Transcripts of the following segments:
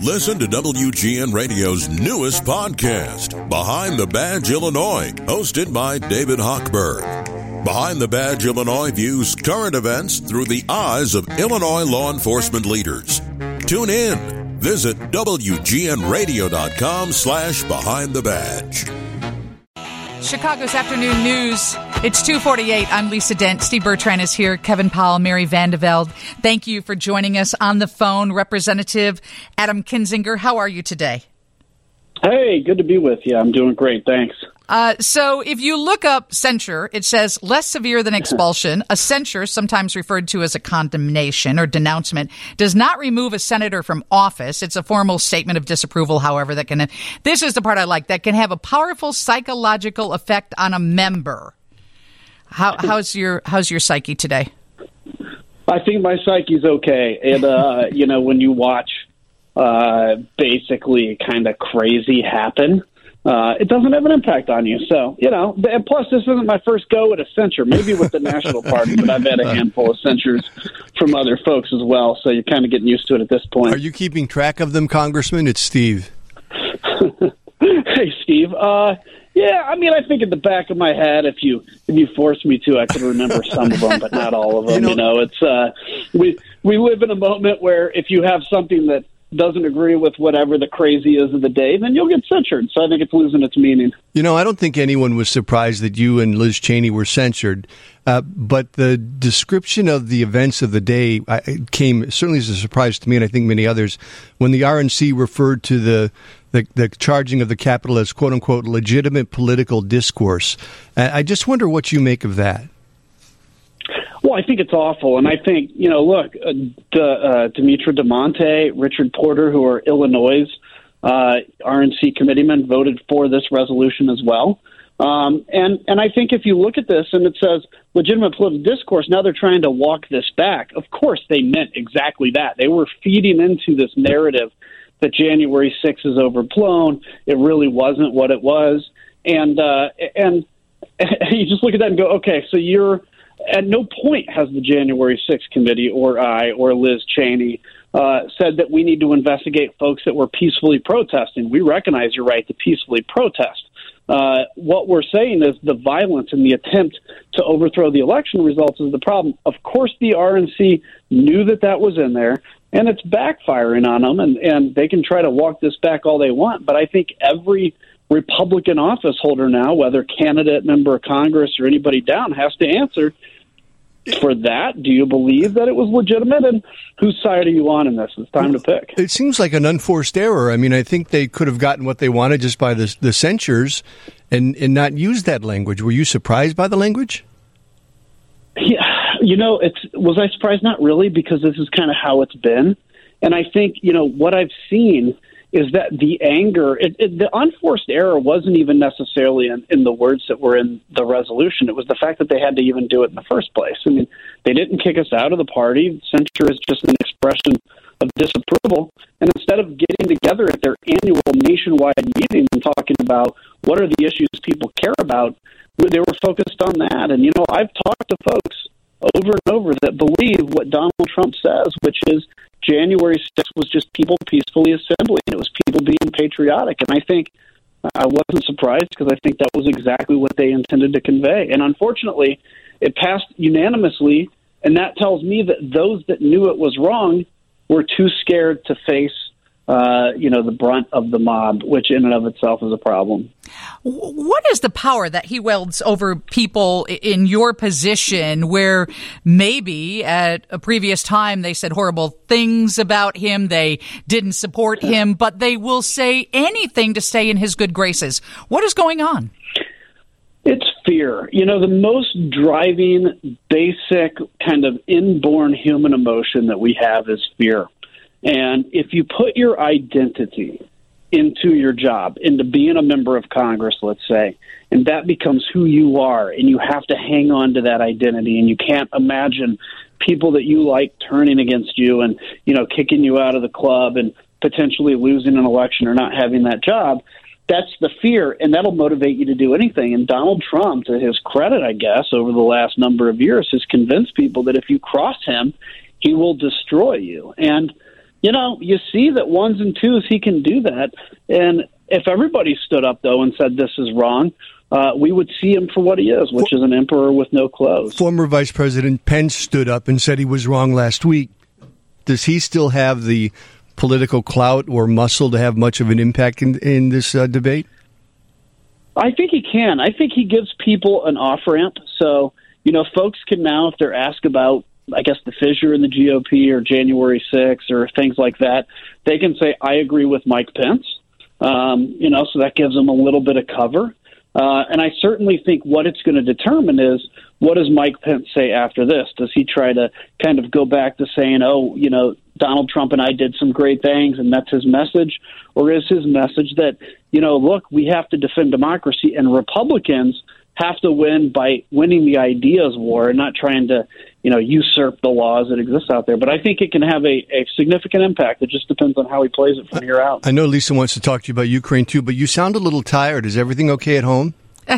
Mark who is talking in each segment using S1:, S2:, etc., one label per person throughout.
S1: Listen to WGN Radio's newest podcast, Behind the Badge Illinois, hosted by David Hochberg. Behind the Badge Illinois views current events through the eyes of Illinois law enforcement leaders. Tune in. Visit WGNRadio.com slash Behind the Badge.
S2: Chicago's afternoon news. It's 248. I'm Lisa Dent. Steve Bertrand is here. Kevin Powell, Mary Vandevelde. Thank you for joining us on the phone. Representative Adam Kinzinger, how are you today?
S3: Hey, good to be with you. I'm doing great. Thanks.
S2: Uh, so, if you look up censure, it says less severe than expulsion. a censure, sometimes referred to as a condemnation or denouncement, does not remove a senator from office. It's a formal statement of disapproval, however, that can, this is the part I like, that can have a powerful psychological effect on a member. How, how's your how's your psyche today?
S3: I think my psyche's okay, and uh, you know when you watch uh, basically kind of crazy happen. Uh, it doesn't have an impact on you. So, you know, and plus, this isn't my first go at a censure, maybe with the National Party, but I've had a handful of censures from other folks as well. So you're kind of getting used to it at this point.
S4: Are you keeping track of them, Congressman? It's Steve.
S3: hey, Steve. Uh, yeah, I mean, I think at the back of my head, if you if you force me to, I could remember some of them, but not all of them. You know, you know it's uh, we we live in a moment where if you have something that doesn't agree with whatever the crazy is of the day, then you'll get censured. So I think it's losing its meaning.
S4: You know, I don't think anyone was surprised that you and Liz Cheney were censured, uh, but the description of the events of the day came certainly as a surprise to me, and I think many others, when the RNC referred to the the, the charging of the Capitol as "quote unquote" legitimate political discourse. I just wonder what you make of that.
S3: Well, I think it's awful, and I think you know, look, uh, uh, Demetra DeMonte, Richard Porter, who are Illinois uh, RNC committeemen, voted for this resolution as well. Um, and and I think if you look at this and it says legitimate political discourse, now they're trying to walk this back. Of course, they meant exactly that. They were feeding into this narrative that January 6th is overblown. It really wasn't what it was, and uh, and you just look at that and go, okay, so you're at no point has the January 6th committee or I or Liz Cheney uh, said that we need to investigate folks that were peacefully protesting. We recognize your right to peacefully protest. Uh, what we're saying is the violence and the attempt to overthrow the election results is the problem. Of course, the RNC knew that that was in there, and it's backfiring on them, and, and they can try to walk this back all they want. But I think every Republican office holder now, whether candidate, member of Congress, or anybody down, has to answer for that? Do you believe that it was legitimate? And whose side are you on in this? It's time to pick.
S4: It seems like an unforced error. I mean, I think they could have gotten what they wanted just by the, the censures and, and not used that language. Were you surprised by the language?
S3: Yeah, you know, it's was I surprised? Not really, because this is kind of how it's been. And I think, you know, what I've seen – is that the anger, it, it, the unforced error wasn't even necessarily in, in the words that were in the resolution. It was the fact that they had to even do it in the first place. I mean, they didn't kick us out of the party. Censure is just an expression of disapproval. And instead of getting together at their annual nationwide meeting and talking about what are the issues people care about, they were focused on that. And, you know, I've talked to folks over and over that believe what Donald Trump says, which is January 6th was just people peacefully assembling. It was people being patriotic. And I think I wasn't surprised because I think that was exactly what they intended to convey. And unfortunately, it passed unanimously. And that tells me that those that knew it was wrong were too scared to face uh, you know, the brunt of the mob, which in and of itself is a problem.
S2: What is the power that he wields over people in your position where maybe at a previous time they said horrible things about him, they didn't support him, but they will say anything to stay in his good graces? What is going on?
S3: It's fear. You know, the most driving, basic, kind of inborn human emotion that we have is fear. And if you put your identity into your job, into being a member of Congress, let's say, and that becomes who you are, and you have to hang on to that identity, and you can't imagine people that you like turning against you and, you know, kicking you out of the club and potentially losing an election or not having that job. That's the fear, and that'll motivate you to do anything. And Donald Trump, to his credit, I guess, over the last number of years, has convinced people that if you cross him, he will destroy you. And you know, you see that ones and twos he can do that. And if everybody stood up though and said this is wrong, uh, we would see him for what he is, which is an emperor with no clothes.
S4: Former Vice President Pence stood up and said he was wrong last week. Does he still have the political clout or muscle to have much of an impact in, in this uh, debate?
S3: I think he can. I think he gives people an off ramp. So, you know, folks can now, if they're asked about, I guess, the fissure in the GOP or January 6th or things like that, they can say, I agree with Mike Pence. Um, you know, so that gives them a little bit of cover. Uh, and I certainly think what it's going to determine is what does Mike Pence say after this? Does he try to kind of go back to saying, oh, you know, Donald Trump and I did some great things and that's his message? Or is his message that, you know, look, we have to defend democracy and Republicans have to win by winning the ideas war and not trying to, you know, usurp the laws that exist out there. But I think it can have a, a significant impact. It just depends on how he plays it from here out.
S4: I know Lisa wants to talk to you about Ukraine too, but you sound a little tired. Is everything okay at home?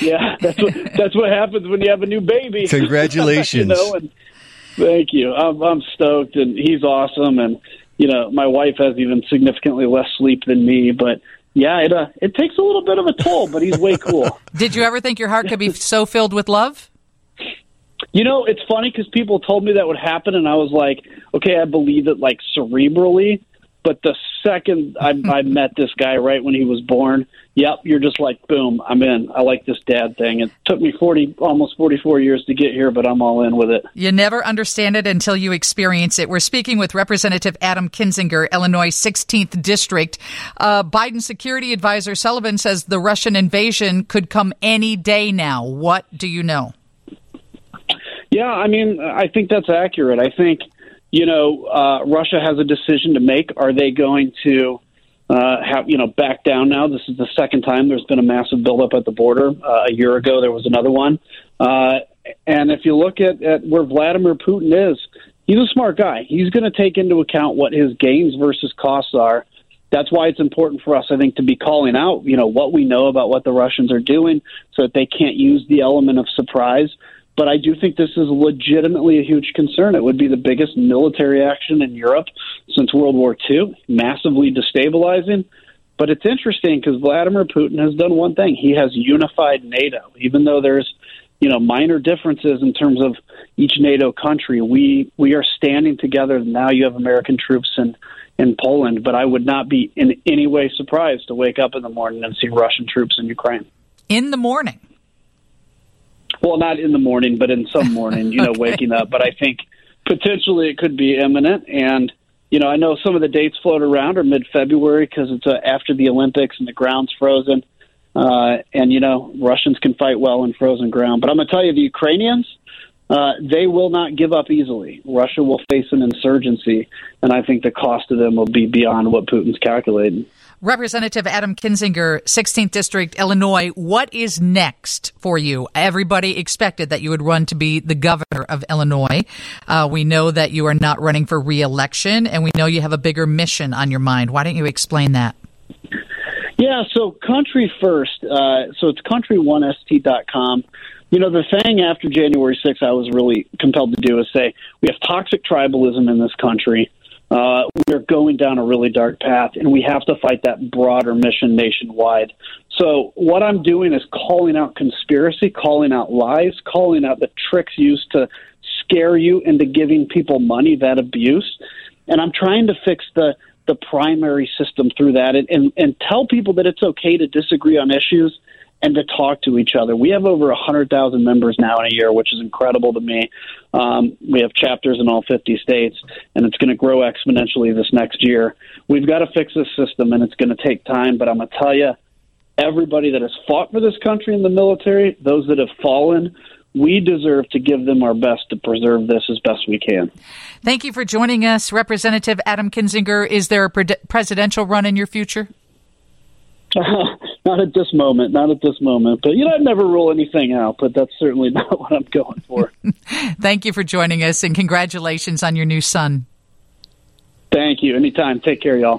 S3: yeah, that's what that's what happens when you have a new baby.
S4: Congratulations. you know, and
S3: thank you. I'm, I'm stoked, and he's awesome. And you know, my wife has even significantly less sleep than me, but yeah, it uh, it takes a little bit of a toll, but he's way cool.
S2: Did you ever think your heart could be so filled with love?
S3: You know, it's funny because people told me that would happen, and I was like, okay, I believe it like cerebrally, but the second I, I met this guy right when he was born, yep, you're just like, boom, I'm in. I like this dad thing. It took me 40, almost 44 years to get here, but I'm all in with it.
S2: You never understand it until you experience it. We're speaking with Representative Adam Kinzinger, Illinois 16th District. Uh, Biden security advisor Sullivan says the Russian invasion could come any day now. What do you know?
S3: Yeah, I mean, I think that's accurate. I think you know, uh, Russia has a decision to make. Are they going to uh, have, you know, back down now? This is the second time there's been a massive buildup at the border. Uh, a year ago, there was another one. Uh, and if you look at, at where Vladimir Putin is, he's a smart guy. He's going to take into account what his gains versus costs are. That's why it's important for us, I think, to be calling out, you know, what we know about what the Russians are doing so that they can't use the element of surprise but I do think this is legitimately a huge concern. It would be the biggest military action in Europe since World War II, massively destabilizing. But it's interesting because Vladimir Putin has done one thing. He has unified NATO, even though there's you know minor differences in terms of each NATO country. We we are standing together. Now you have American troops in in Poland, but I would not be in any way surprised to wake up in the morning and see Russian troops in Ukraine.
S2: In the morning.
S3: Well, not in the morning, but in some morning, you know, okay. waking up. But I think potentially it could be imminent. And, you know, I know some of the dates float around are mid February because it's uh, after the Olympics and the ground's frozen. Uh, and, you know, Russians can fight well in frozen ground. But I'm going to tell you, the Ukrainians, uh, they will not give up easily. Russia will face an insurgency, and I think the cost to them will be beyond what Putin's calculating.
S2: Representative Adam Kinzinger, 16th District, Illinois. What is next for you? Everybody expected that you would run to be the governor of Illinois. Uh, we know that you are not running for reelection, and we know you have a bigger mission on your mind. Why don't you explain that?
S3: Yeah, so country first. Uh, so it's country1st.com. You know, the thing after January 6th I was really compelled to do is say we have toxic tribalism in this country uh, we're going down a really dark path, and we have to fight that broader mission nationwide. So, what I'm doing is calling out conspiracy, calling out lies, calling out the tricks used to scare you into giving people money, that abuse. And I'm trying to fix the the primary system through that and, and, and tell people that it's okay to disagree on issues and to talk to each other. We have over 100,000 members now in a year, which is incredible to me. Um, we have chapters in all 50 states, and it's going to grow exponentially this next year. We've got to fix this system, and it's going to take time, but I'm going to tell you, everybody that has fought for this country in the military, those that have fallen, we deserve to give them our best to preserve this as best we can.
S2: Thank you for joining us, Representative Adam Kinzinger. Is there a pre- presidential run in your future?
S3: not at this moment, not at this moment. But you know, I'd never rule anything out. But that's certainly not what I'm going for.
S2: Thank you for joining us, and congratulations on your new son.
S3: Thank you. Anytime. Take care, y'all.